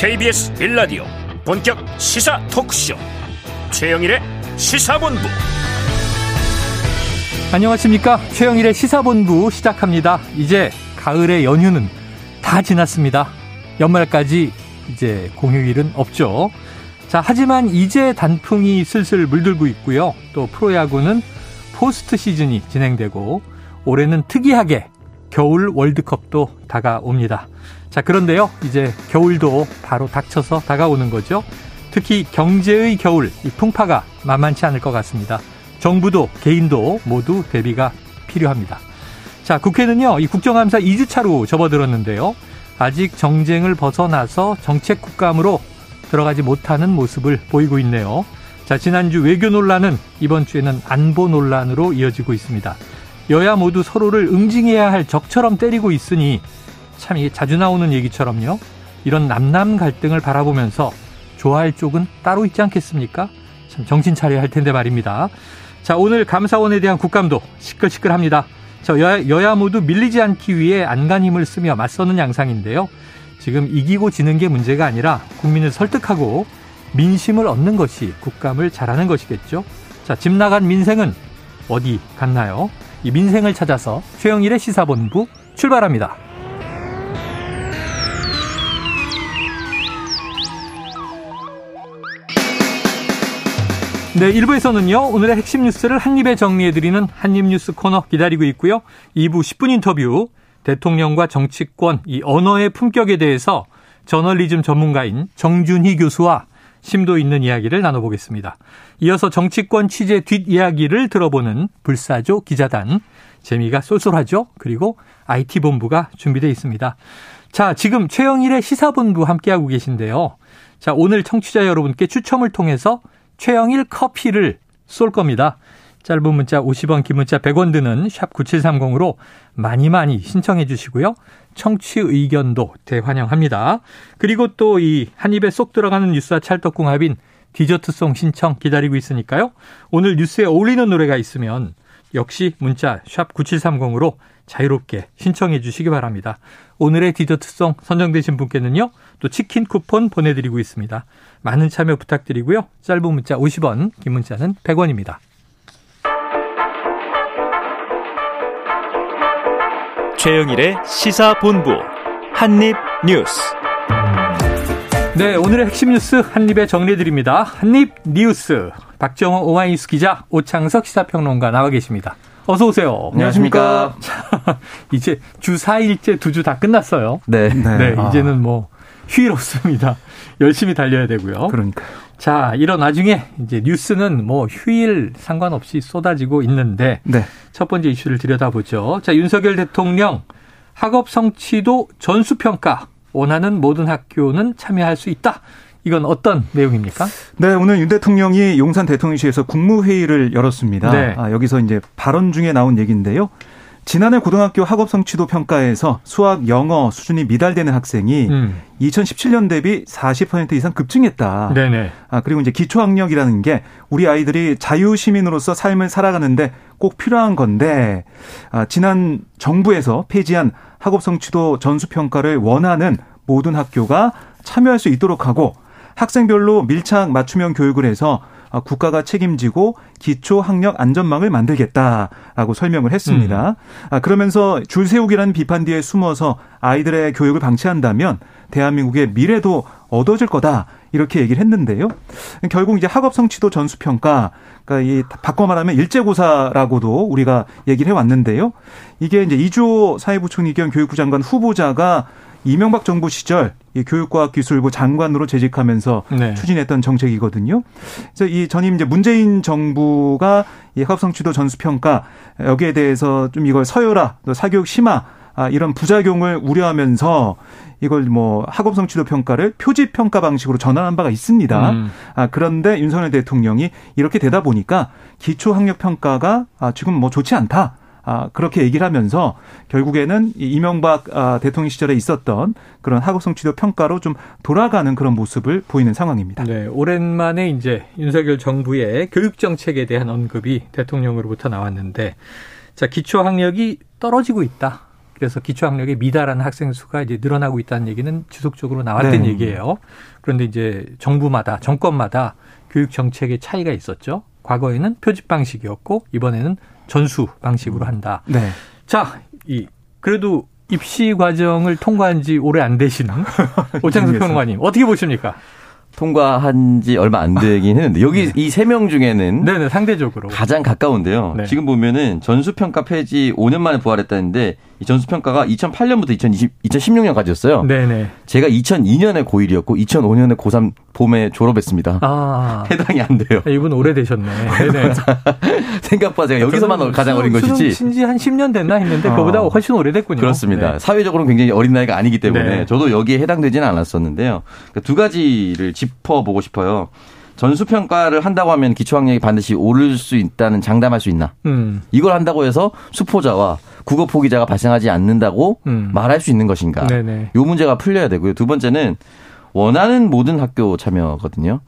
KBS 빌라디오 본격 시사 토크쇼. 최영일의 시사본부. 안녕하십니까? 최영일의 시사본부 시작합니다. 이제 가을의 연휴는 다 지났습니다. 연말까지 이제 공휴일은 없죠. 자 하지만 이제 단풍이 슬슬 물들고 있고요. 또 프로야구는 포스트 시즌이 진행되고 올해는 특이하게 겨울 월드컵도 다가옵니다. 자, 그런데요, 이제 겨울도 바로 닥쳐서 다가오는 거죠. 특히 경제의 겨울, 이 풍파가 만만치 않을 것 같습니다. 정부도 개인도 모두 대비가 필요합니다. 자, 국회는요, 이 국정감사 2주차로 접어들었는데요. 아직 정쟁을 벗어나서 정책 국감으로 들어가지 못하는 모습을 보이고 있네요. 자, 지난주 외교 논란은 이번 주에는 안보 논란으로 이어지고 있습니다. 여야 모두 서로를 응징해야 할 적처럼 때리고 있으니 참 이게 자주 나오는 얘기처럼요. 이런 남남 갈등을 바라보면서 좋아할 쪽은 따로 있지 않겠습니까? 참 정신 차려야 할 텐데 말입니다. 자, 오늘 감사원에 대한 국감도 시끌시끌합니다. 저 여야, 여야 모두 밀리지 않기 위해 안간 힘을 쓰며 맞서는 양상인데요. 지금 이기고 지는 게 문제가 아니라 국민을 설득하고 민심을 얻는 것이 국감을 잘하는 것이겠죠. 자, 집 나간 민생은 어디 갔나요? 이 민생을 찾아서 최영일의 시사본부 출발합니다. 네, 1부에서는요, 오늘의 핵심 뉴스를 한입에 정리해드리는 한입뉴스 코너 기다리고 있고요. 2부 10분 인터뷰, 대통령과 정치권, 이 언어의 품격에 대해서 저널리즘 전문가인 정준희 교수와 심도 있는 이야기를 나눠보겠습니다. 이어서 정치권 취재 뒷이야기를 들어보는 불사조 기자단. 재미가 쏠쏠하죠? 그리고 IT본부가 준비되어 있습니다. 자, 지금 최영일의 시사본부 함께하고 계신데요. 자, 오늘 청취자 여러분께 추첨을 통해서 최영일 커피를 쏠 겁니다. 짧은 문자 50원, 긴 문자 100원 드는 샵 9730으로 많이 많이 신청해 주시고요. 청취 의견도 대환영합니다. 그리고 또 이 한 입에 쏙 들어가는 뉴스와 찰떡궁합인 디저트송 신청 기다리고 있으니까요. 오늘 뉴스에 어울리는 노래가 있으면 역시 문자 샵 9730으로 자유롭게 신청해 주시기 바랍니다. 오늘의 디저트송 선정되신 분께는요. 또 치킨 쿠폰 보내드리고 있습니다. 많은 참여 부탁드리고요. 짧은 문자 50원, 긴 문자는 100원입니다. 최영일의 시사본부 한입뉴스. 네, 오늘의 핵심 뉴스 한입에 정리해드립니다. 한입 뉴스. 박정호 오마이뉴스 기자, 오창석 시사평론가 나와 계십니다. 어서 오세요. 안녕하십니까. 이제 주 4일째 두 주 다 끝났어요. 네. 네. 네 아. 이제는 뭐 휴일 없습니다. 열심히 달려야 되고요. 그러니까. 자, 이런 와중에 이제 뉴스는 뭐 휴일 상관없이 쏟아지고 있는데 네. 첫 번째 이슈를 들여다보죠. 자, 윤석열 대통령 학업 성취도 전수 평가 원하는 모든 학교는 참여할 수 있다. 이건 어떤 내용입니까? 네, 오늘 윤 대통령이 용산 대통령실에서 국무회의를 열었습니다. 네. 아, 여기서 이제 발언 중에 나온 얘기인데요. 지난해 고등학교 학업 성취도 평가에서 수학, 영어 수준이 미달되는 학생이 음. 2017년 대비 40% 이상 급증했다. 네네. 아, 그리고 이제 기초학력이라는 게 우리 아이들이 자유시민으로서 삶을 살아가는데 꼭 필요한 건데, 아, 지난 정부에서 폐지한 학업 성취도 전수평가를 원하는 모든 학교가 참여할 수 있도록 하고 학생별로 밀착 맞춤형 교육을 해서 아, 국가가 책임지고 기초 학력 안전망을 만들겠다라고 설명을 했습니다. 음. 아, 그러면서 줄 세우기라는 비판 뒤에 숨어서 아이들의 교육을 방치한다면 대한민국의 미래도 어두워질 거다. 이렇게 얘기를 했는데요. 결국 이제 학업 성취도 전수 평가 그러니까 이 바꿔 말하면 일제고사라고도 우리가 얘기를 해 왔는데요. 이게 이제 이주호 사회부총리 겸 교육부 장관 후보자가 이명박 정부 시절 이 교육과학기술부 장관으로 재직하면서 네. 추진했던 정책이거든요. 그래서 이 전임 이제 문재인 정부가 이 학업성취도 전수평가 여기에 대해서 좀 이걸 서열화 또 사교육 심화 아, 이런 부작용을 우려하면서 이걸 뭐 학업 성취도 평가를 표지 평가 방식으로 전환한 바가 있습니다. 음. 아, 그런데 윤석열 대통령이 이렇게 되다 보니까 기초 학력 평가가 아, 지금 뭐 좋지 않다. 아, 그렇게 얘기를 하면서 결국에는 이명박 아, 대통령 시절에 있었던 그런 학업성 취도 평가로 좀 돌아가는 그런 모습을 보이는 상황입니다. 네, 오랜만에 이제 윤석열 정부의 교육 정책에 대한 언급이 대통령으로부터 나왔는데 자, 기초 학력이 떨어지고 있다. 그래서 기초학력에 미달하는 학생 수가 이제 늘어나고 있다는 얘기는 지속적으로 나왔던 네. 얘기예요. 그런데 이제 정부마다 정권마다 교육 정책의 차이가 있었죠. 과거에는 표집 방식이었고 이번에는 전수 방식으로 한다. 네. 자, 이 그래도 입시 과정을 통과한 지 오래 안 되시는 오창석 평론가님 어떻게 보십니까? 통과한 지 얼마 안 되긴 했는데 여기 네. 이세 명 중에는 네네 상대적으로 가장 가까운데요. 네. 지금 보면은 전수평가 폐지 5년 만에 부활했다는데 이 전수평가가 2008년부터 2020, 2016년까지였어요. 네네. 제가 2002년에 고1이었고 2005년에 고3 봄에 졸업했습니다. 아. 해당이 안 돼요. 이분 오래되셨네. 네네. 생각보다 제가 여기서만 가장 어린 것이지. 신지 한 10년 됐나 했는데 어. 그보다 훨씬 오래됐군요. 그렇습니다. 네. 사회적으로는 굉장히 어린 나이가 아니기 때문에 네. 저도 여기에 해당되지는 않았었는데요. 그러니까 두 가지를 짚어보고 싶어요. 전수평가를 한다고 하면 기초학력이 반드시 오를 수 있다는 장담할 수 있나? 음. 이걸 한다고 해서 수포자와 국어 포기자가 발생하지 않는다고 음. 말할 수 있는 것인가? 네네. 요 문제가 풀려야 되고요. 두 번째는 원하는 모든 학교 참여거든요.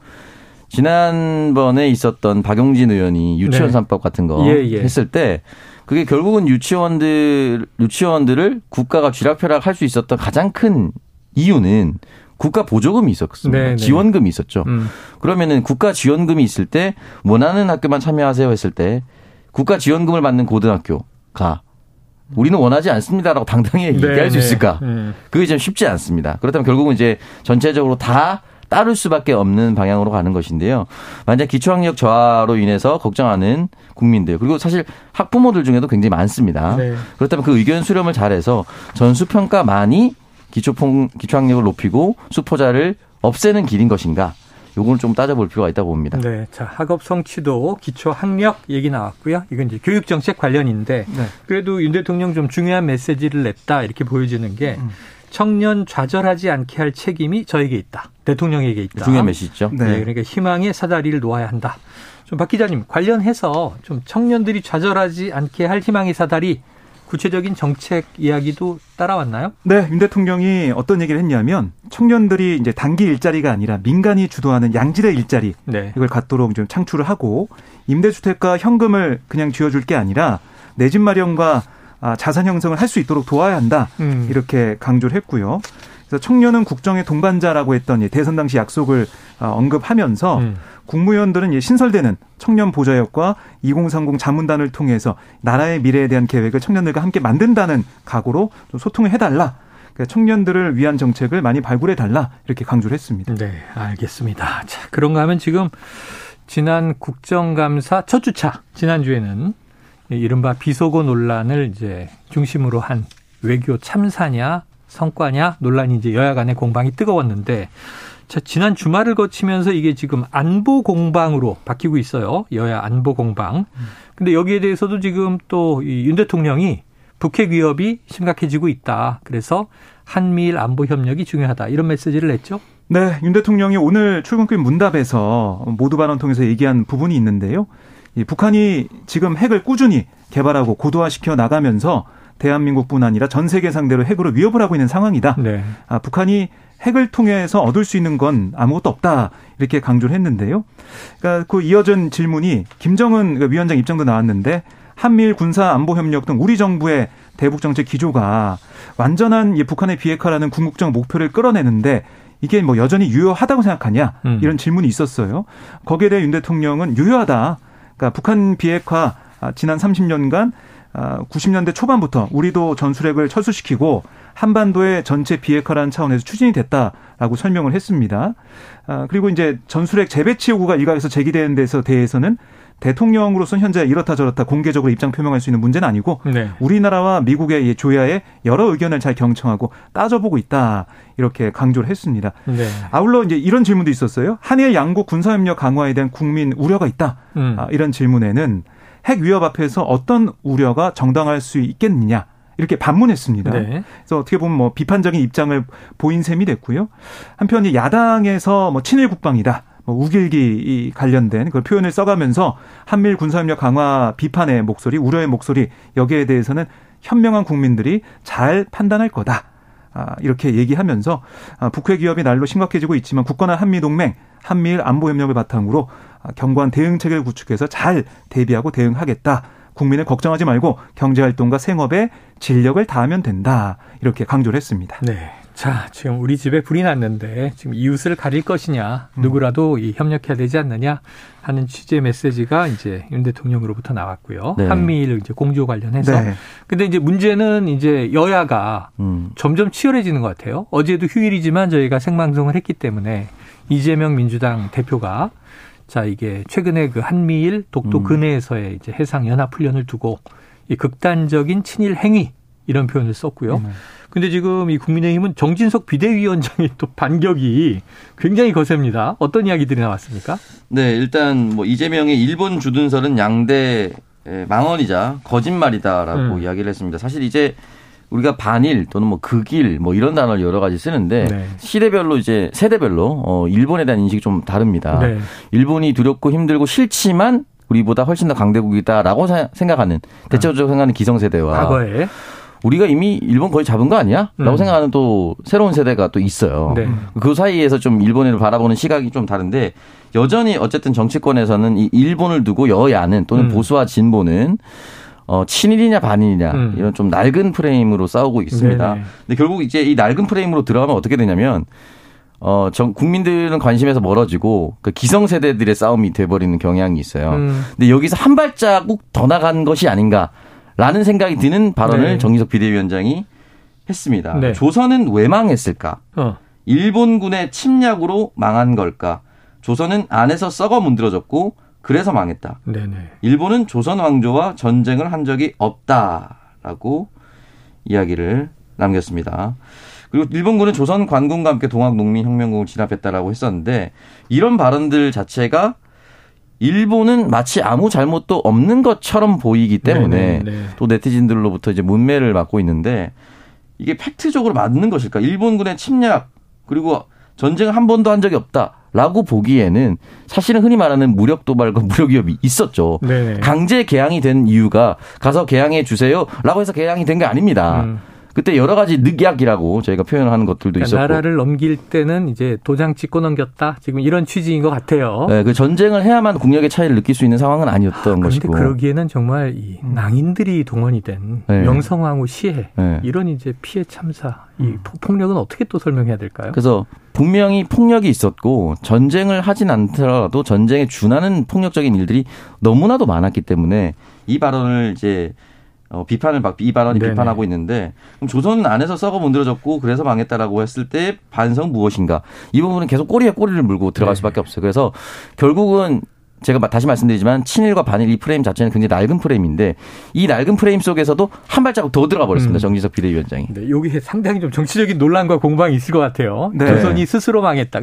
지난번에 있었던 박용진 의원이 유치원 네. 3법 같은 거 예, 예. 했을 때 그게 결국은 유치원들 유치원들을 국가가 쥐락펴락 할 수 있었던 가장 큰 이유는 국가 보조금이 있었습니다. 네네. 네. 지원금이 있었죠. 음. 그러면은 국가 지원금이 있을 때 원하는 학교만 참여하세요 했을 때 국가 지원금을 받는 고등학교가 우리는 원하지 않습니다라고 당당히 네, 얘기할 수 네. 있을까? 네. 그게 좀 쉽지 않습니다. 그렇다면 결국은 이제 전체적으로 다 따를 수밖에 없는 방향으로 가는 것인데요. 만약 기초학력 저하로 인해서 걱정하는 국민들 그리고 사실 학부모들 중에도 굉장히 많습니다. 네. 그렇다면 그 의견 수렴을 잘해서 전수 평가만이 기초풍, 기초학력을 높이고 수포자를 없애는 길인 것인가? 요건 좀 따져볼 필요가 있다고 봅니다. 네. 자, 학업 성취도, 기초 학력 얘기 나왔고요. 이건 이제 교육 정책 관련인데 네. 그래도 윤 대통령 좀 중요한 메시지를 냈다 이렇게 보여지는 게 음. 청년 좌절하지 않게 할 책임이 저에게 있다. 대통령에게 있다. 중요한 메시지죠. 네. 네. 그러니까 희망의 사다리를 놓아야 한다. 좀 박 기자님 관련해서 좀 청년들이 좌절하지 않게 할 희망의 사다리 구체적인 정책 이야기도 따라왔나요? 네, 윤 대통령이 어떤 얘기를 했냐면 청년들이 이제 단기 일자리가 아니라 민간이 주도하는 양질의 일자리 네. 이걸 갖도록 좀 창출을 하고 임대주택과 현금을 그냥 쥐어줄 게 아니라 내 집 마련과 아, 자산 형성을 할 수 있도록 도와야 한다 음. 이렇게 강조를 했고요. 그래서 청년은 국정의 동반자라고 했던 대선 당시 약속을 아, 언급하면서 음. 국무위원들은 신설되는 청년 보좌역과 2030 자문단을 통해서 나라의 미래에 대한 계획을 청년들과 함께 만든다는 각오로 좀 소통을 해달라. 그러니까 청년들을 위한 정책을 많이 발굴해 달라 이렇게 강조를 했습니다. 네, 알겠습니다. 자, 그런가 하면 지금 지난 국정감사 첫 주차 지난주에는 이른바 비속어 논란을 이제 중심으로 한 외교 참사냐 성과냐 논란이 이제 여야 간의 공방이 뜨거웠는데 자, 지난 주말을 거치면서 이게 지금 안보 공방으로 바뀌고 있어요. 여야 안보 공방. 근데 여기에 대해서도 지금 또 윤 대통령이 북핵 위협이 심각해지고 있다. 그래서 한미일 안보 협력이 중요하다. 이런 메시지를 냈죠. 네, 윤 대통령이 오늘 출근길 문답에서 모두 발언 통해서 얘기한 부분이 있는데요. 이 북한이 지금 핵을 꾸준히 개발하고 고도화시켜 나가면서 대한민국뿐 아니라 전 세계 상대로 핵으로 위협을 하고 있는 상황이다. 네. 아, 북한이 핵을 통해서 얻을 수 있는 건 아무것도 없다 이렇게 강조를 했는데요. 그러니까 그 이어진 질문이 김정은 그 위원장 입장도 나왔는데 한미일 군사 안보 협력 등 우리 정부의 대북 정책 기조가 완전한 북한의 비핵화라는 궁극적 목표를 끌어내는데 이게 뭐 여전히 유효하다고 생각하냐 음. 이런 질문이 있었어요. 거기에 대해 윤 대통령은 유효하다. 그러니까 북한 비핵화 아, 지난 30년간 90년대 아, 초반부터 우리도 전술핵을 철수시키고 한반도의 전체 비핵화라는 차원에서 추진이 됐다라고 설명을 했습니다. 아, 그리고 이제 전술핵 재배치 요구가 일각에서 제기되는 데서 대해서는 대통령으로서 현재 이렇다 저렇다 공개적으로 입장 표명할 수 있는 문제는 아니고 네. 우리나라와 미국의 조야의 여러 의견을 잘 경청하고 따져보고 있다 이렇게 강조를 했습니다. 네. 아울러 이제 이런 질문도 있었어요. 한일 양국 군사협력 강화에 대한 국민 우려가 있다. 음. 아, 이런 질문에는 핵 위협 앞에서 어떤 우려가 정당할 수 있겠느냐. 이렇게 반문했습니다. 네. 그래서 어떻게 보면 뭐 비판적인 입장을 보인 셈이 됐고요. 한편 야당에서 뭐 친일 국방이다. 뭐 우길기 관련된 그 표현을 써가면서 한밀 군사협력 강화 비판의 목소리, 우려의 목소리 여기에 대해서는 현명한 국민들이 잘 판단할 거다. 아, 이렇게 얘기하면서 아, 북핵 위협이 날로 심각해지고 있지만 국가나 한미 동맹, 한미일 안보 협력을 바탕으로 아, 견고한 대응체계를 구축해서 잘 대비하고 대응하겠다. 국민을 걱정하지 말고 경제 활동과 생업에 진력을 다하면 된다. 이렇게 강조를 했습니다. 네. 자, 지금 우리 집에 불이 났는데 지금 이웃을 가릴 것이냐, 음. 누구라도 이 협력해야 되지 않느냐 하는 취지의 메시지가 이제 윤 대통령으로부터 나왔고요. 네. 한미일 이제 공조 관련해서. 네. 근데 이제 문제는 이제 여야가 음. 점점 치열해지는 것 같아요. 어제도 휴일이지만 저희가 생방송을 했기 때문에 이재명 민주당 대표가 자, 이게 최근에 그 한미일 독도 음. 근해에서의 이제 해상 연합 훈련을 두고 이 극단적인 친일 행위 이런 표현을 썼고요. 음. 근데 지금 이 국민의힘은 정진석 비대위원장의 또 반격이 굉장히 거셉니다. 어떤 이야기들이 나왔습니까? 네, 일단 뭐 이재명의 일본 주둔설은 양대 망언이자 거짓말이다라고 음. 이야기를 했습니다. 사실 이제 우리가 반일 또는 뭐 극일 뭐 이런 단어를 여러 가지 쓰는데 네. 시대별로 이제 세대별로 어 일본에 대한 인식이 좀 다릅니다. 네. 일본이 두렵고 힘들고 싫지만 우리보다 훨씬 더 강대국이다라고 생각하는 대체적으로 생각하는 기성세대와 과거에 우리가 이미 일본 거의 잡은 거 아니야? 라고 음. 생각하는 또 새로운 세대가 또 있어요. 네. 그 사이에서 좀 일본을 바라보는 시각이 좀 다른데 여전히 어쨌든 정치권에서는 이 일본을 두고 여야는 또는 음. 보수와 진보는 어, 친일이냐 반일이냐 음. 이런 좀 낡은 프레임으로 싸우고 있습니다. 네네. 근데 결국 이제 이 낡은 프레임으로 들어가면 어떻게 되냐면 어, 정, 국민들은 관심에서 멀어지고 그 기성 세대들의 싸움이 돼버리는 경향이 있어요. 음. 근데 여기서 한 발자국 더 나간 것이 아닌가 라는 생각이 드는 발언을 네. 정기석 비대위원장이 했습니다. 네. 조선은 왜 망했을까? 어. 일본군의 침략으로 망한 걸까? 조선은 안에서 썩어 문드러졌고 그래서 망했다. 네네. 일본은 조선 왕조와 전쟁을 한 적이 없다라고 이야기를 남겼습니다. 그리고 일본군은 조선 관군과 함께 동학 농민혁명군을 진압했다라고 했었는데 이런 발언들 자체가 일본은 마치 아무 잘못도 없는 것처럼 보이기 때문에 네네, 네. 또 네티즌들로부터 이제 문매를 받고 있는데 이게 팩트적으로 맞는 것일까? 일본군의 침략 그리고 전쟁을 한 번도 한 적이 없다 라고 보기에는 사실은 흔히 말하는 무력 도발과 무력 위협이 있었죠. 네네. 강제 개항이 된 이유가 가서 개항해 주세요라고 해서 개항이 된 게 아닙니다. 음. 그때 여러 가지 늑약이라고 저희가 표현하는 것들도 그러니까 있었고 나라를 넘길 때는 이제 도장 찍고 넘겼다 지금 이런 취지인 것 같아요. 네, 그 전쟁을 해야만 국력의 차이를 느낄 수 있는 상황은 아니었던 아, 것이고. 그런데 그러기에는 정말 이 음. 낭인들이 동원이 된 네. 명성황후 시해 네. 이런 이제 피해 참사 이 음. 폭력은 어떻게 또 설명해야 될까요? 그래서 분명히 폭력이 있었고 전쟁을 하진 않더라도 전쟁에 준하는 폭력적인 일들이 너무나도 많았기 때문에 이 발언을 이제 어, 비판을 이 발언이 네네. 비판하고 있는데 그럼 조선 안에서 썩어 문드러졌고 그래서 망했다라고 했을 때 반성 무엇인가 이 부분은 계속 꼬리에 꼬리를 물고 들어갈 네. 수밖에 없어요. 그래서 결국은 제가 다시 말씀드리지만 친일과 반일 이 프레임 자체는 굉장히 낡은 프레임인데 이 낡은 프레임 속에서도 한 발자국 더 들어가 버렸습니다. 음. 정진석 비대위원장이. 네, 여기 상당히 좀 정치적인 논란과 공방이 있을 것 같아요. 네. 조선이 스스로 망했다.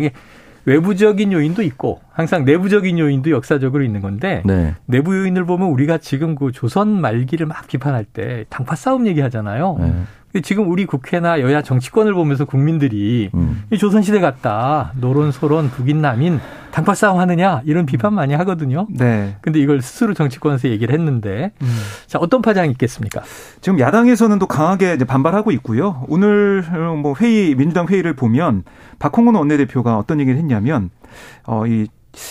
외부적인 요인도 있고 항상 내부적인 요인도 역사적으로 있는 건데 네. 내부 요인을 보면 우리가 지금 그 조선 말기를 막 비판할 때 당파 싸움 얘기하잖아요. 네. 지금 우리 국회나 여야 정치권을 보면서 국민들이 음. 조선 시대 같다 노론 소론 북인 남인 당파 싸움 하느냐 이런 비판 많이 하거든요. 네. 근데 이걸 스스로 정치권에서 얘기를 했는데 음. 자 어떤 파장이 있겠습니까? 지금 야당에서는 또 강하게 반발하고 있고요. 오늘 뭐 회의 민주당 회의를 보면 박홍근 원내대표가 어떤 얘기를 했냐면 어이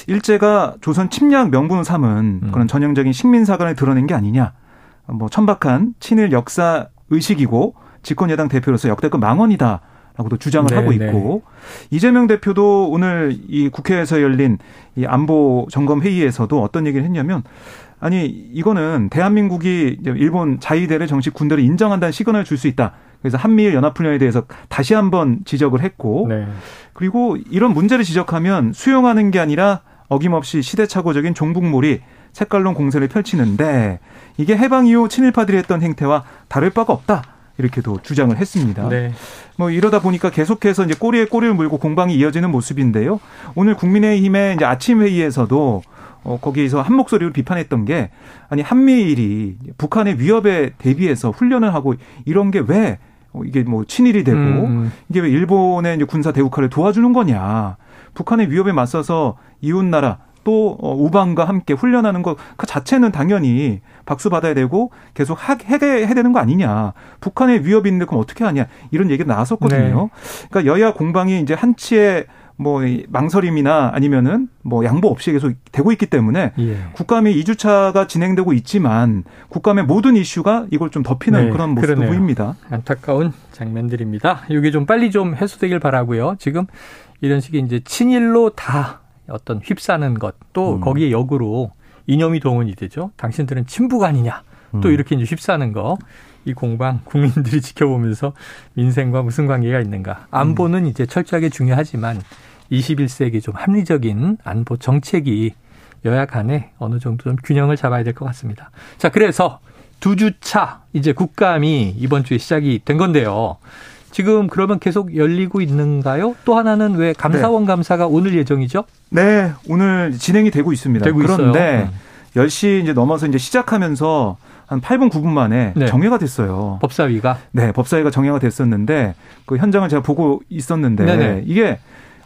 일제가 조선 침략 명분 삼은 음. 그런 전형적인 식민 사관을 드러낸 게 아니냐. 뭐 천박한 친일 역사 의식이고 집권 여당 대표로서 역대급 망언이다. 라고도 주장을 네, 하고 있고 네. 이재명 대표도 오늘 이 국회에서 열린 이 안보 점검 회의에서도 어떤 얘기를 했냐면 아니 이거는 대한민국이 일본 자위대를 정식 군대를 인정한다는 시그널을 줄 수 있다. 그래서 한미일 연합훈련에 대해서 다시 한번 지적을 했고 네. 그리고 이런 문제를 지적하면 수용하는 게 아니라 어김없이 시대착오적인 종북몰이 색깔론 공세를 펼치는데 이게 해방 이후 친일파들이 했던 행태와 다를 바가 없다. 이렇게도 주장을 했습니다. 네. 뭐 이러다 보니까 계속해서 이제 꼬리에 꼬리를 물고 공방이 이어지는 모습인데요. 오늘 국민의힘의 이제 아침 회의에서도 어, 거기에서 한 목소리로 비판했던 게 아니 한미일이 북한의 위협에 대비해서 훈련을 하고 이런 게왜 어, 이게 뭐 친일이 되고 음, 음. 이게 왜 일본의 군사 대국화를 도와주는 거냐. 북한의 위협에 맞서서 이웃 나라 또 어, 우방과 함께 훈련하는 것 그 자체는 당연히 박수 받아야 되고 계속 하, 해야, 해야 되는 거 아니냐. 북한의 위협이 있는데 그럼 어떻게 하냐. 이런 얘기가 나왔었거든요. 네. 그러니까 여야 공방이 이제 한치의 뭐 망설임이나 아니면은 뭐 양보 없이 계속 되고 있기 때문에 예. 국감이 2주차가 진행되고 있지만 국감의 모든 이슈가 이걸 좀 덮이는 네, 그런 모습도 그러네요. 보입니다. 안타까운 장면들입니다. 이게 좀 빨리 좀 해소되길 바라고요. 지금 이런 식의 이제 친일로 다 어떤 휩싸는 것또 음. 거기에 역으로 이념이 동원이 되죠. 당신들은 친북 아니냐. 또 음. 이렇게 이제 휩싸는 거. 이 공방 국민들이 지켜보면서 민생과 무슨 관계가 있는가. 안보는 이제 철저하게 중요하지만 21세기 좀 합리적인 안보 정책이 여야 간에 어느 정도 좀 균형을 잡아야 될 것 같습니다. 자, 그래서 두 주 차 이제 국감이 이번 주에 시작이 된 건데요. 지금 그러면 계속 열리고 있는가요? 또 하나는 왜 감사원 네. 감사가 오늘 예정이죠? 네, 오늘 진행이 되고 있습니다. 되고 그런데 있어요. 10시 이제 넘어서 이제 시작하면서 한 8분 9분 만에 네. 정회가 됐어요. 법사위가? 네, 법사위가 정회가 됐었는데 그 현장을 제가 보고 있었는데 네네. 이게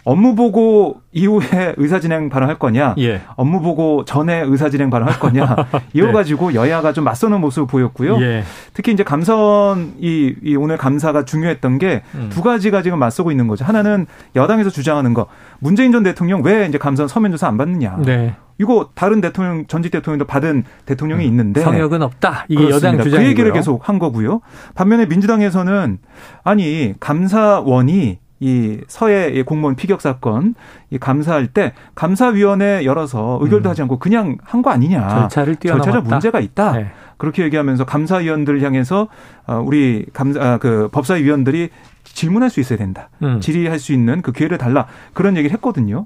업무 보고 이후에 의사 진행 발언할 거냐, 예. 업무 보고 전에 의사 진행 발언할 거냐, 이거 네. 가지고 여야가 좀 맞서는 모습을 보였고요. 예. 특히 이제 감사원 이, 이 오늘 감사가 중요했던 게두 음. 가지가 지금 맞서고 있는 거죠. 하나는 여당에서 주장하는 거, 문재인 전 대통령 왜 이제 감사원 서면 조사 안 받느냐. 네. 이거 다른 대통령 전직 대통령도 받은 대통령이 음. 있는데 성역은 없다. 이게 그렇습니다. 여당 주장이고요. 그 얘기를 계속 한 거고요. 반면에 민주당에서는 아니 감사원이 이 서해 공무원 피격 사건 이 감사할 때 감사위원회 열어서 의결도 음. 하지 않고 그냥 한 거 아니냐. 절차를 뛰어넘었다. 절차적 문제가 있다. 네. 그렇게 얘기하면서 감사위원들을 향해서 어, 우리 감사 아, 그 법사위원들이 질문할 수 있어야 된다. 음. 질의할 수 있는 그 기회를 달라. 그런 얘기를 했거든요.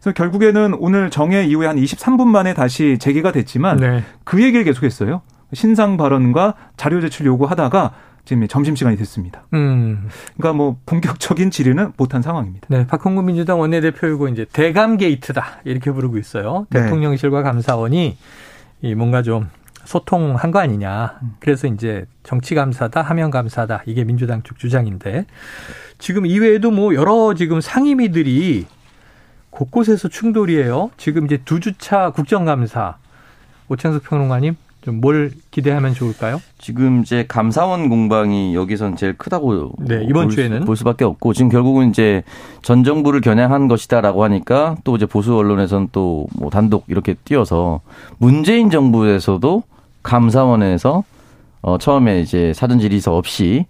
그래서 결국에는 오늘 정해 이후에 한 23분 만에 다시 재개가 됐지만 네. 그 얘기를 계속했어요. 신상 발언과 자료 제출 요구하다가 지금 점심시간이 됐습니다. 음. 그러니까 뭐 본격적인 질의는 못한 상황입니다. 네. 박홍구 민주당 원내대표이고 이제 대감 게이트다. 이렇게 부르고 있어요. 네. 대통령실과 감사원이 이 뭔가 좀 소통한 거 아니냐. 음. 그래서 이제 정치 감사다, 하면 감사다. 이게 민주당 쪽 주장인데 지금 이외에도 뭐 여러 지금 상임위들이 곳곳에서 충돌이에요. 지금 이제 두 주차 국정감사. 오창석 평론가님 좀 뭘 기대하면 좋을까요? 지금 이제 감사원 공방이 여기선 제일 크다고 네, 이번 볼, 주에는 볼 수밖에 없고 지금 결국은 이제 전 정부를 겨냥한 것이다라고 하니까 또 이제 보수 언론에서는 또 뭐 단독 이렇게 띄어서 문재인 정부에서도 감사원에서 어 처음에 이제 사전 질의서 없이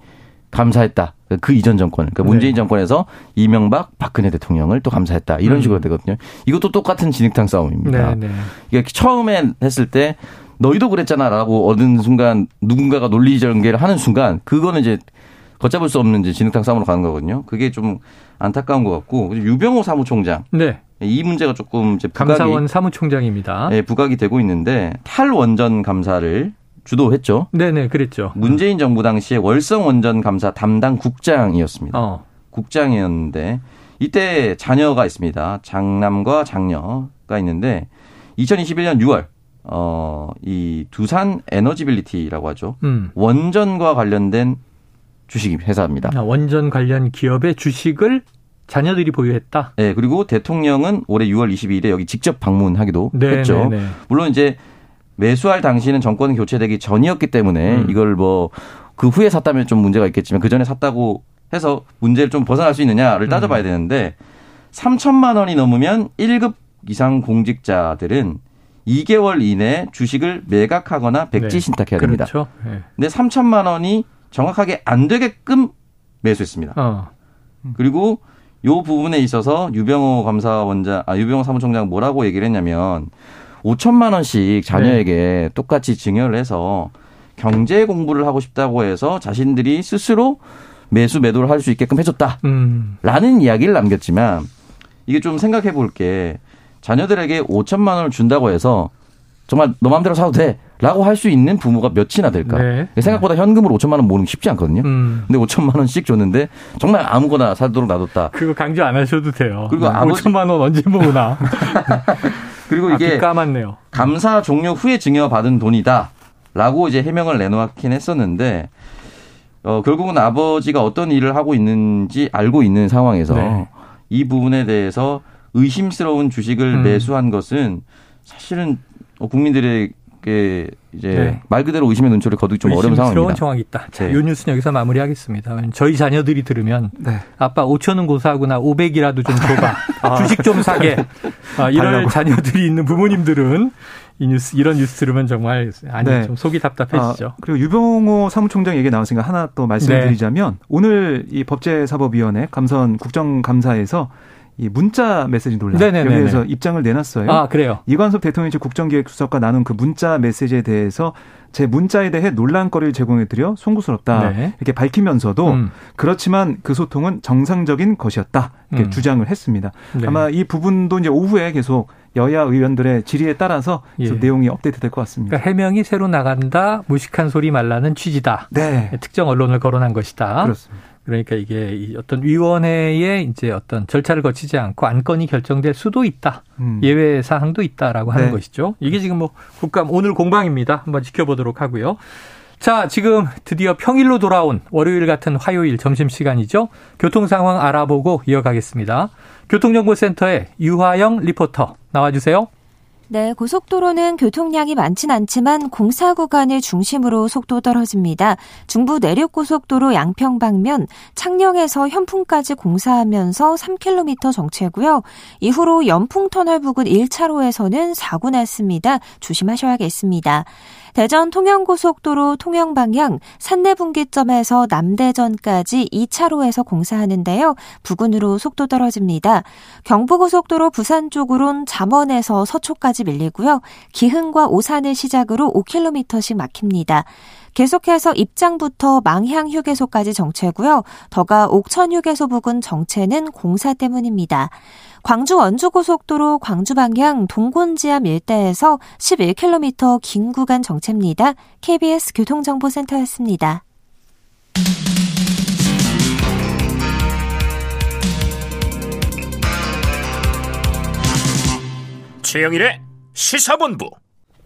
감사했다. 그 이전 정권, 그러니까 문재인 네. 정권에서 이명박, 박근혜 대통령을 또 감사했다. 이런 음. 식으로 되거든요. 이것도 똑같은 진흙탕 싸움입니다. 네, 네. 이게 처음에 했을 때 너희도 그랬잖아라고 얻은 순간 누군가가 논리 전개를 하는 순간 그거는 이제 걷잡을 수 없는 이제 진흙탕 싸움으로 가는 거거든요. 그게 좀 안타까운 것 같고 유병호 사무총장. 네. 이 문제가 조금 이제 부각이 감사원 사무총장입니다. 네, 부각이 되고 있는데 탈원전 감사를 주도했죠. 네네, 그랬죠. 문재인 정부 당시에 월성 원전 감사 담당 국장이었습니다. 어. 국장이었는데 이때 자녀가 있습니다. 장남과 장녀가 있는데 2021년 6월 어, 이 두산 에너지빌리티라고 하죠. 음. 원전과 관련된 주식 회사입니다. 아, 원전 관련 기업의 주식을 자녀들이 보유했다. 네, 그리고 대통령은 올해 6월 22일에 여기 직접 방문하기도 네, 했죠. 네, 네. 물론 이제 매수할 당시는 정권 교체되기 전이었기 때문에 음. 이걸 뭐 그 후에 샀다면 좀 문제가 있겠지만 그 전에 샀다고 해서 문제를 좀 벗어날 수 있느냐를 음. 따져봐야 되는데 3천만 원이 넘으면 1급 이상 공직자들은 2개월 이내 주식을 매각하거나 백지 네. 신탁해야 됩니다. 그렇죠. 네. 근데 3천만 원이 정확하게 안 되게끔 매수했습니다. 어. 그리고 요 부분에 있어서 유병호 감사원장, 아, 유병호 사무총장 뭐라고 얘기를 했냐면 5천만 원씩 자녀에게 네. 똑같이 증여를 해서 경제 공부를 하고 싶다고 해서 자신들이 스스로 매수 매도를 할 수 있게끔 해줬다. 음. 라는 이야기를 남겼지만 이게 좀 생각해 볼 게 자녀들에게 5천만 원을 준다고 해서 정말 너 마음대로 사도 돼. 라고 할 수 있는 부모가 몇이나 될까? 네. 생각보다 현금으로 5천만 원 모으는 게 쉽지 않거든요. 음. 근데 5천만 원씩 줬는데 정말 아무거나 사도록 놔뒀다. 그거 강조 안 하셔도 돼요. 그리고 아버지... 5천만 원 언제 모으나. 그리고 이게 아, 까맣네요. 감사 종료 후에 증여받은 돈이다. 라고 이제 해명을 내놓긴 했었는데 어, 결국은 아버지가 어떤 일을 하고 있는지 알고 있는 상황에서 네. 이 부분에 대해서 의심스러운 주식을 음. 매수한 것은 사실은 국민들에게 의원께 이제 네. 말 그대로 의심의 눈초리를 거두기 좀 어려운 상황입니다. 상황이 있다. 자, 네. 요 뉴스는 여기서 마무리하겠습니다. 저희 자녀들이 들으면 네. 아빠 5천 원 고사하구나 500이라도 좀 줘봐. 아. 주식 좀 사게. 아, 이런 달라고. 자녀들이 있는 부모님들은 이 뉴스 이런 뉴스 들으면 정말 아니 네. 좀 속이 답답해지죠. 아, 그리고 유병호 사무총장 얘기 나왔으니까 하나 또 말씀드리자면 네. 오늘 이 법제사법위원회 감선 국정감사에서 이 문자 메시지 논란 네네네네. 여기에서 입장을 내놨어요. 아 그래요. 이관섭 대통령이 국정기획수석과 나눈 그 문자 메시지에 대해서 제 문자에 대해 논란거리를 제공해드려 송구스럽다 네. 이렇게 밝히면서도 음. 그렇지만 그 소통은 정상적인 것이었다 이렇게 음. 주장을 했습니다. 네. 아마 이 부분도 이제 오후에 계속 여야 의원들의 질의에 따라서 예. 내용이 업데이트 될 것 같습니다. 그러니까 해명이 새로 나간다 무식한 소리 말라는 취지다. 네. 특정 언론을 거론한 것이다. 그렇습니다. 그러니까 이게 어떤 위원회의 이제 어떤 절차를 거치지 않고 안건이 결정될 수도 있다. 음. 예외 사항도 있다라고 하는 네. 것이죠. 이게 지금 뭐 국감 오늘 공방입니다. 한번 지켜보도록 하고요. 자, 지금 드디어 평일로 돌아온 월요일 같은 화요일 점심시간이죠. 교통 상황 알아보고 이어가겠습니다. 교통정보센터의 유화영 리포터 나와주세요. 네, 고속도로는 교통량이 많진 않지만 공사 구간을 중심으로 속도 떨어집니다. 중부 내륙고속도로 양평 방면 창녕에서 현풍까지 공사하면서 3km 정체고요. 이후로 연풍터널 부근 1차로에서는 사고 났습니다. 조심하셔야겠습니다. 대전 통영고속도로 통영 방향 산내 분기점에서 남대전까지 2차로에서 공사하는데요. 부근으로 속도 떨어집니다. 경부고속도로 부산 쪽으론 잠원에서 서초까지 밀리고요. 기흥과 오산을 시작으로 5km씩 막힙니다. 계속해서 입장부터 망향 휴게소까지 정체고요. 더가 옥천 휴게소 부근 정체는 공사 때문입니다. 광주 원주고속도로 광주 방향 동곤지암 일대에서 11km 긴 구간 정체입니다. KBS 교통정보센터였습니다. 최영일의 시사본부.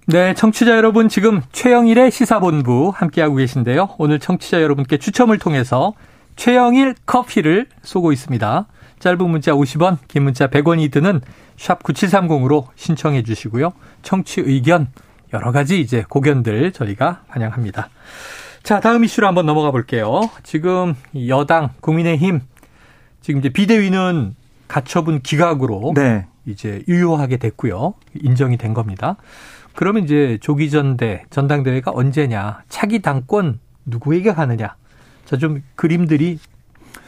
네, 청취자 여러분 지금 최영일의 시사본부 함께하고 계신데요. 오늘 청취자 여러분께 추첨을 통해서 최영일 커피를 쏘고 있습니다. 짧은 문자 50원, 긴 문자 100원이 드는 샵 9730으로 신청해 주시고요. 청취 의견 여러 가지 이제 고견들 저희가 반영합니다. 자, 다음 이슈로 한번 넘어가 볼게요. 지금 여당 국민의힘 지금 이제 비대위는 가처분 기각으로 네. 이제 유효하게 됐고요. 인정이 된 겁니다. 그러면 이제 조기 전대 전당대회가 언제냐? 차기 당권 누구에게 가느냐? 자, 좀 그림들이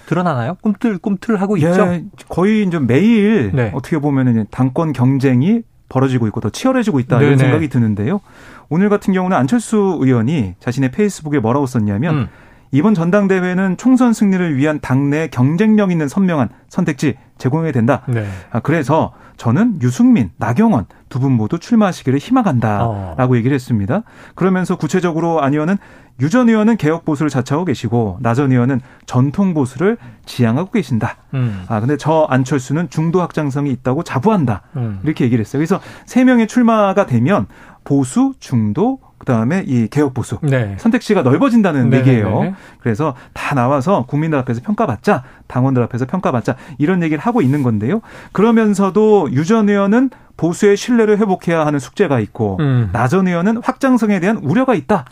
드러나나요? 꿈틀꿈틀하고 예, 있죠. 거의 이제 매일 네. 어떻게 보면은 당권 경쟁이 벌어지고 있고 더 치열해지고 있다 이런 네네. 생각이 드는데요. 오늘 같은 경우는 안철수 의원이 자신의 페이스북에 뭐라고 썼냐면 음. 이번 전당대회는 총선 승리를 위한 당내 경쟁력 있는 선명한 선택지 제공해야 된다. 네. 아, 그래서 저는 유승민, 나경원 두 분 모두 출마하시기를 희망한다라고 어. 얘기를 했습니다. 그러면서 구체적으로 안 의원은 유 전 의원은 개혁 보수를 자처하고 계시고 나 전 의원은 전통 보수를 지향하고 계신다. 음. 아 근데 저 안철수는 중도 확장성이 있다고 자부한다. 음. 이렇게 얘기를 했어요. 그래서 세 명의 출마가 되면 보수, 중도, 그다음에 이 개혁 보수 네. 선택지가 넓어진다는 네 얘기예요. 네. 그래서 다 나와서 국민들 앞에서 평가받자, 당원들 앞에서 평가받자 이런 얘기를 하고 있는 건데요. 그러면서도 유 전 의원은 보수의 신뢰를 회복해야 하는 숙제가 있고 음. 나전 의원은 확장성에 대한 우려가 있다.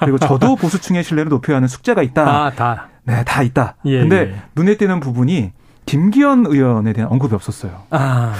그리고 저도 보수층의 신뢰를 높여야 하는 숙제가 있다. 아, 다. 네, 다 있다. 예, 근데 예. 눈에 띄는 부분이 김기현 의원에 대한 언급이 없었어요. 아.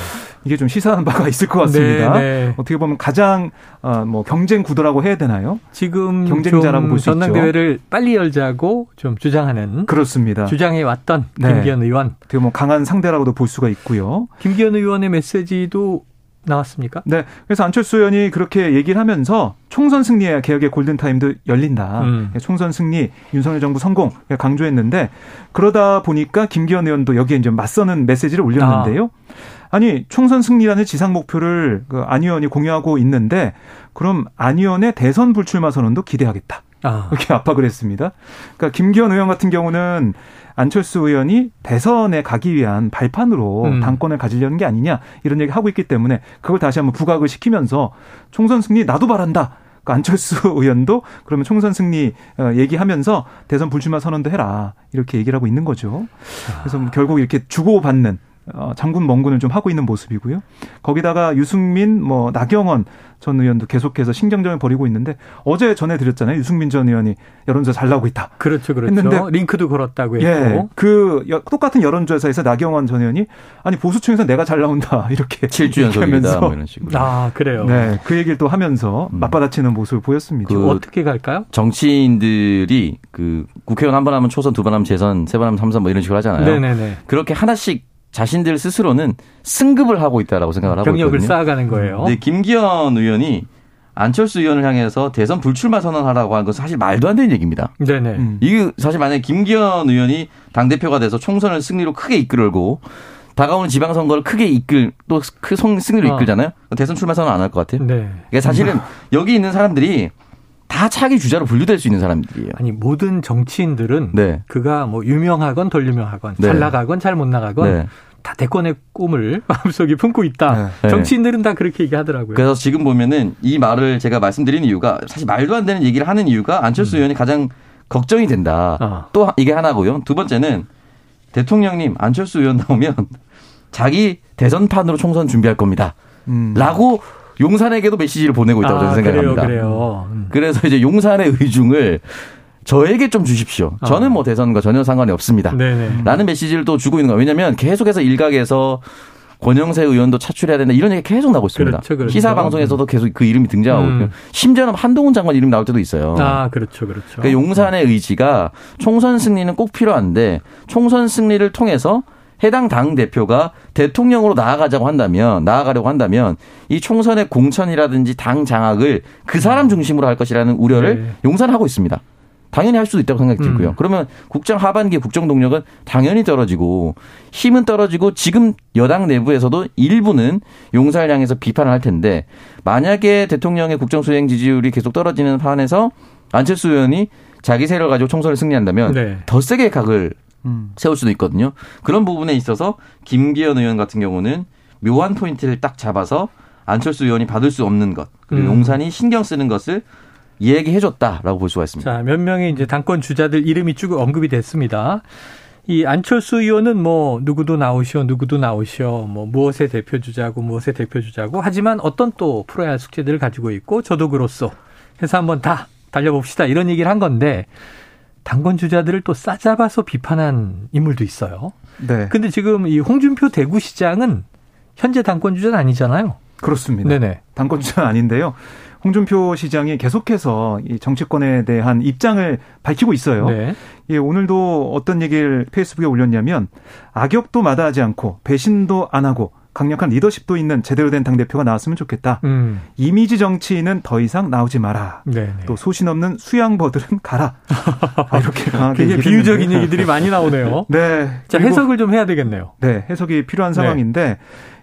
이게 좀 시사하는 바가 있을 것 같습니다. 네, 네. 어떻게 보면 가장 어, 뭐 경쟁 구도라고 해야 되나요? 지금 경쟁자라고 볼 수 있죠. 전당대회를 빨리 열자고 좀 주장하는 그렇습니다. 주장해 왔던 네. 김기현 의원. 어떻게 뭐 강한 상대라고도 볼 수가 있고요. 김기현 의원의 메시지도 나왔습니까? 네. 그래서 안철수 의원이 그렇게 얘기를 하면서 총선 승리에 개혁의 골든타임도 열린다. 음. 총선 승리, 윤석열 정부 성공 강조했는데 그러다 보니까 김기현 의원도 여기에 이제 맞서는 메시지를 올렸는데요. 아. 니 총선 승리라는 지상 목표를 그안 의원이 공유하고 있는데 그럼 안 의원의 대선 불출마 선언도 기대하겠다. 아. 이렇게 압박을 했습니다. 그러니까 김기현 의원 같은 경우는 안철수 의원이 대선에 가기 위한 발판으로 음. 당권을 가지려는 게 아니냐 이런 얘기 하고 있기 때문에 그걸 다시 한번 부각을 시키면서 총선 승리 나도 바란다. 그 안철수 의원도 그러면 총선 승리 어, 얘기하면서 대선 불출마 선언도 해라 이렇게 얘기를 하고 있는 거죠. 그래서 뭐 결국 이렇게 주고받는 어, 장군 멍군을 좀 하고 있는 모습이고요. 거기다가 유승민, 뭐 나경원 전 의원도 계속해서 신경전을 벌이고 있는데 어제 전해드렸잖아요. 유승민 전 의원이 여론조사 잘 나오고 있다. 그렇죠, 그렇죠. 했는데 링크도 걸었다고 했고. 예, 그 똑같은 여론조사에서 나경원 전 의원이 아니 보수층에서 내가 잘 나온다 이렇게 7주 연속이다 뭐 이런 식으로. 아 그래요. 네, 그 얘기를 또 하면서 음. 맞받아치는 모습을 보였습니다. 그 어떻게 갈까요? 정치인들이 그 국회의원 한 번 하면 초선, 두 번 하면 재선, 세 번 하면 삼선 뭐 이런 식으로 하잖아요. 네네네. 그렇게 하나씩 자신들 스스로는 승급을 하고 있다라고 생각을 하고 있거든요. 병력을 쌓아가는 거예요. 네, 김기현 의원이 안철수 의원을 향해서 대선 불출마 선언하라고 하는 것은 사실 말도 안 되는 얘기입니다. 네네. 음. 이게 사실 만약에 김기현 의원이 당대표가 돼서 총선을 승리로 크게 이끌고 다가오는 지방선거를 크게 이끌 또 그 승리로 어. 이끌잖아요. 대선 출마 선언 안 할 것 같아요. 네. 그러니까 사실은 여기 있는 사람들이 다 차기 주자로 분류될 수 있는 사람들이에요. 아니 모든 정치인들은 네. 그가 뭐 유명하건 덜 유명하건 네. 잘 나가건 잘 못 나가건 네. 다 대권의 꿈을 마음속에 품고 있다. 네. 정치인들은 다 그렇게 얘기하더라고요. 그래서 지금 보면은 이 말을 제가 말씀드리는 이유가 사실 말도 안 되는 얘기를 하는 이유가 안철수 음. 의원이 가장 걱정이 된다. 어. 또 이게 하나고요. 두 번째는 대통령님 안철수 의원 나오면 자기 대선판으로 총선 준비할 겁니다. 음. 라고 용산에게도 메시지를 보내고 있다고 아, 저는 생각합니다. 그래요, 그래요. 음. 그래서 이제 용산의 의중을 저에게 좀 주십시오. 저는 뭐 대선과 전혀 상관이 없습니다. 네네. 라는 메시지를 또 주고 있는 거예요. 왜냐하면 계속해서 일각에서 권영세 의원도 차출해야 된다 이런 얘기 계속 나오고 있습니다. 그렇죠, 그렇죠. 시사 방송에서도 계속 그 이름이 등장하고 음. 심지어는 한동훈 장관 이름이 나올 때도 있어요. 아 그렇죠, 그렇죠. 그러니까 용산의 의지가 총선 승리는 꼭 필요한데 총선 승리를 통해서 해당 당 대표가 대통령으로 나아가자고 한다면 나아가려고 한다면 이 총선의 공천이라든지 당 장악을 그 사람 중심으로 할 것이라는 우려를 네. 용산하고 있습니다. 당연히 할 수도 있다고 생각이 들고요. 음. 그러면 국정 하반기 국정 동력은 당연히 떨어지고 힘은 떨어지고 지금 여당 내부에서도 일부는 용산을 향해서 비판을 할 텐데 만약에 대통령의 국정 수행 지지율이 계속 떨어지는 판에서 안철수 의원이 자기 세력을 가지고 총선을 승리한다면 네. 더 세게 각을 음. 세울 수도 있거든요. 그런 부분에 있어서 김기현 의원 같은 경우는 묘한 포인트를 딱 잡아서 안철수 의원이 받을 수 없는 것 그리고 음. 용산이 신경 쓰는 것을 얘기해줬다라고 볼 수가 있습니다. 자, 몇 명의 이제 당권 주자들 이름이 쭉 언급이 됐습니다. 이 안철수 의원은 뭐 누구도 나오시오, 누구도 나오시오, 뭐 무엇의 대표 주자고 무엇의 대표 주자고 하지만 어떤 또 풀어야 할 숙제들을 가지고 있고 저도 그렇소 해서 한번 다 달려봅시다 이런 얘기를 한 건데 당권 주자들을 또 싸잡아서 비판한 인물도 있어요. 네. 근데 지금 이 홍준표 대구시장은 현재 당권 주자는 아니잖아요. 그렇습니다. 네네. 당권 주자는 아닌데요. 홍준표 시장이 계속해서 이 정치권에 대한 입장을 밝히고 있어요. 네. 예, 오늘도 어떤 얘기를 페이스북에 올렸냐면 악역도 마다하지 않고 배신도 안 하고 강력한 리더십도 있는 제대로 된 당대표가 나왔으면 좋겠다. 음. 이미지 정치인은 더 이상 나오지 마라. 네네. 네. 또 소신 없는 수양버들은 가라. 아, 이렇게 강하게 비유적인 얘기들이 많이 나오네요. 네. 자, 해석을 좀 해야 되겠네요. 네, 해석이 필요한 상황인데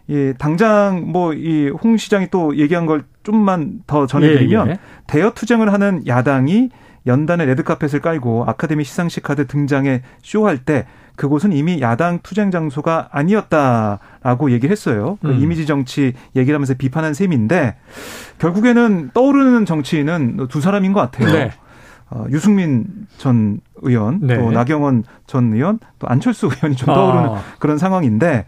네. 이 당장 뭐 이 홍 시장이 또 얘기한 걸 좀만 더 전해드리면 예, 예. 대여 투쟁을 하는 야당이 연단의 레드카펫을 깔고 아카데미 시상식 카드 등장에 쇼할 때 그곳은 이미 야당 투쟁 장소가 아니었다라고 얘기를 했어요. 그 음. 이미지 정치 얘기를 하면서 비판한 셈인데 결국에는 떠오르는 정치인은 두 사람인 것 같아요. 네. 어, 유승민 전 의원, 네. 또 나경원 전 의원, 또 안철수 의원이 좀 떠오르는 아. 그런 상황인데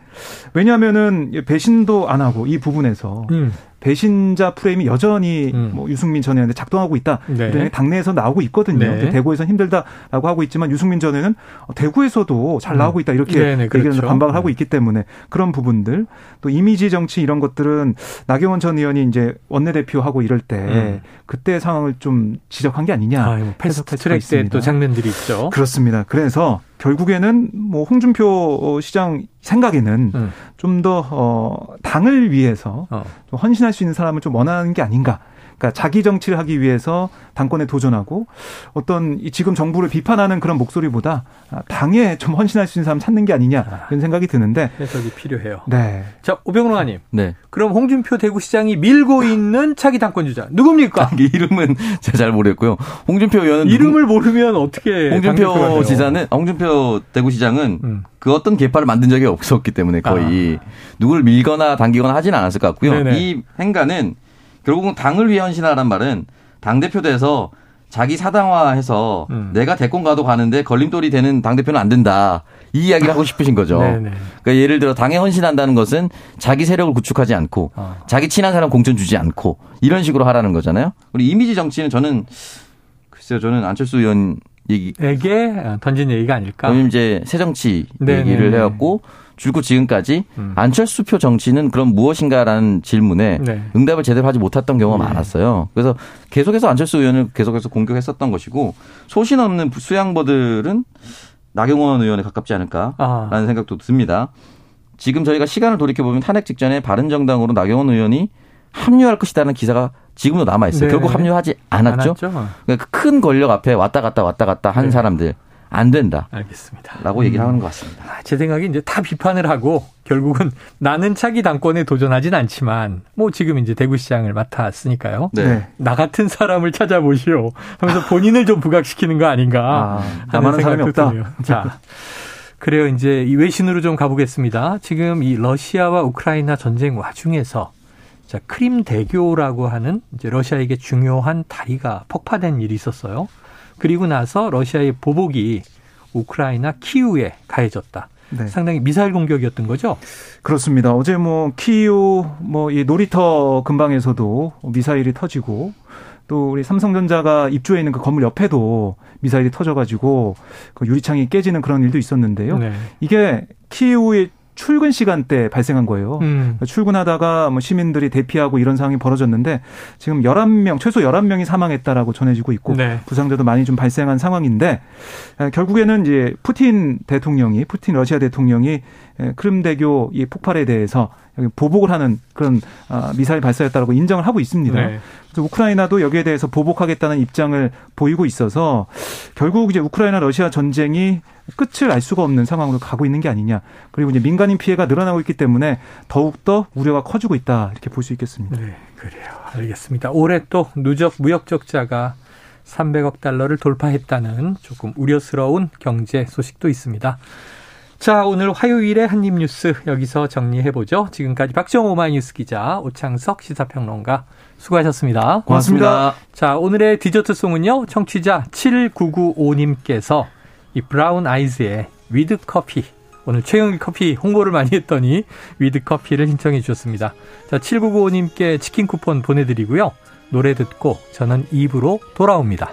왜냐하면은 배신도 안 하고 이 부분에서 음. 배신자 프레임이 여전히 음. 뭐 유승민 전 의원한테 작동하고 있다. 네. 이런 당내에서 나오고 있거든요. 네. 대구에서 힘들다라고 하고 있지만 유승민 전 의원은 대구에서도 잘 음. 나오고 있다 이렇게 네, 네 그렇죠. 얘기를 반박을 하고 네. 있기 때문에 그런 부분들 또 이미지 정치 이런 것들은 나경원 전 의원이 이제 원내대표하고 이럴 때 음. 그때 상황을 좀 지적한 게 아니냐. 아, 뭐 패스트 트랙 때 또 장면들이 있죠. 그렇습니다. 그래서 결국에는 뭐 홍준표 시장 생각에는 음. 좀더 어, 당을 위해서 어. 좀 헌신할 수 있는 사람을 좀 원하는 게 아닌가. 그러니까 자기 정치를 하기 위해서 당권에 도전하고 어떤 지금 정부를 비판하는 그런 목소리보다 당에 좀 헌신할 수 있는 사람 찾는 게 아니냐 이런 생각이 드는데 해석이 필요해요. 네. 자 오병로아님. 네. 그럼 홍준표 대구시장이 밀고 있는 차기 당권 주자 누굽니까? 이름은 제가 잘 모르겠고요. 홍준표 의원은 이름을 누구... 모르면 어떻게 홍준표 지사는 홍준표 대구시장은 음. 그 어떤 개파를 만든 적이 없었기 때문에 거의 아. 누구를 밀거나 당기거나 하지는 않았을 것 같고요. 네네. 이 행가는 결국은 당을 위해 헌신하라는 말은 당 대표 돼서 자기 사당화해서 음. 내가 대권 가도 가는데 걸림돌이 되는 당 대표는 안 된다. 이 이야기를 하고 싶으신 거죠. 그러니까 예를 들어 당에 헌신한다는 것은 자기 세력을 구축하지 않고 어. 자기 친한 사람 공천 주지 않고 이런 식으로 하라는 거잖아요. 우리 이미지 정치는 저는 글쎄요, 저는 안철수 의원 얘기에게 던진 얘기가 아닐까. 왜냐면 이제 새정치 네네. 얘기를 해왔고 줄곧 지금까지 음. 안철수표 정치는 그럼 무엇인가라는 질문에 네. 응답을 제대로 하지 못했던 경우가 네. 많았어요. 그래서 계속해서 안철수 의원을 계속해서 공격했었던 것이고 소신 없는 수양보들은 나경원 의원에 가깝지 않을까라는 아. 생각도 듭니다. 지금 저희가 시간을 돌이켜 보면 탄핵 직전에 바른정당으로 나경원 의원이 합류할 것이라는 기사가 지금도 남아 있어요. 네. 결국 합류하지 않았죠. 그러니까 큰 권력 앞에 왔다 갔다 왔다 갔다 한 네. 사람들 안 된다. 알겠습니다. 라고 얘기를 음. 하는 것 같습니다. 아, 제 생각에 이제 다 비판을 하고 결국은 나는 차기 당권에 도전하진 않지만 뭐 지금 이제 대구시장을 맡았으니까요. 네. 나 같은 사람을 찾아보시오 하면서 본인을 좀 부각시키는 거 아닌가. 아, 나만한 사람이 없다. 드네요. 자. 그래요. 이제 이 외신으로 좀 가보겠습니다. 지금 이 러시아와 우크라이나 전쟁 와중에서 자, 크림 대교라고 하는 이제 러시아에게 중요한 다리가 폭파된 일이 있었어요. 그리고 나서 러시아의 보복이 우크라이나 키우에 가해졌다. 네. 상당히 미사일 공격이었던 거죠? 그렇습니다. 어제 뭐 키우 뭐 이 놀이터 근방에서도 미사일이 터지고 또 우리 삼성전자가 입주해 있는 그 건물 옆에도 미사일이 터져가지고 그 유리창이 깨지는 그런 일도 있었는데요. 네. 이게 키우의 출근 시간대 발생한 거예요. 음. 출근하다가 뭐 시민들이 대피하고 이런 상황이 벌어졌는데 지금 11명, 최소 11명이 사망했다라고 전해지고 있고 네. 부상자도 많이 좀 발생한 상황인데 결국에는 이제 푸틴 대통령이 푸틴 러시아 대통령이 크림대교 이 폭발에 대해서 보복을 하는 그런 아, 미사일 발사였다라고 인정을 하고 있습니다. 네. 그래서 우크라이나도 여기에 대해서 보복하겠다는 입장을 보이고 있어서 결국 이제 우크라이나 러시아 전쟁이 끝을 알 수가 없는 상황으로 가고 있는 게 아니냐. 그리고 이제 민간인 피해가 늘어나고 있기 때문에 더욱더 우려가 커지고 있다. 이렇게 볼 수 있겠습니다. 네, 그래요. 알겠습니다. 올해 또 누적 무역 적자가 300억 달러를 돌파했다는 조금 우려스러운 경제 소식도 있습니다. 자, 오늘 화요일의 한입뉴스 여기서 정리해보죠. 지금까지 박정호 오마이뉴스 기자, 오창석 시사평론가 수고하셨습니다. 고맙습니다. 고맙습니다. 자, 오늘의 디저트송은요, 청취자 7995님께서 이 브라운 아이즈의 With Coffee. 오늘 최영일 커피 홍보를 많이 했더니 With Coffee를 신청해 주셨습니다. 자, 7995님께 치킨 쿠폰 보내드리고요. 노래 듣고 저는 2부로 돌아옵니다.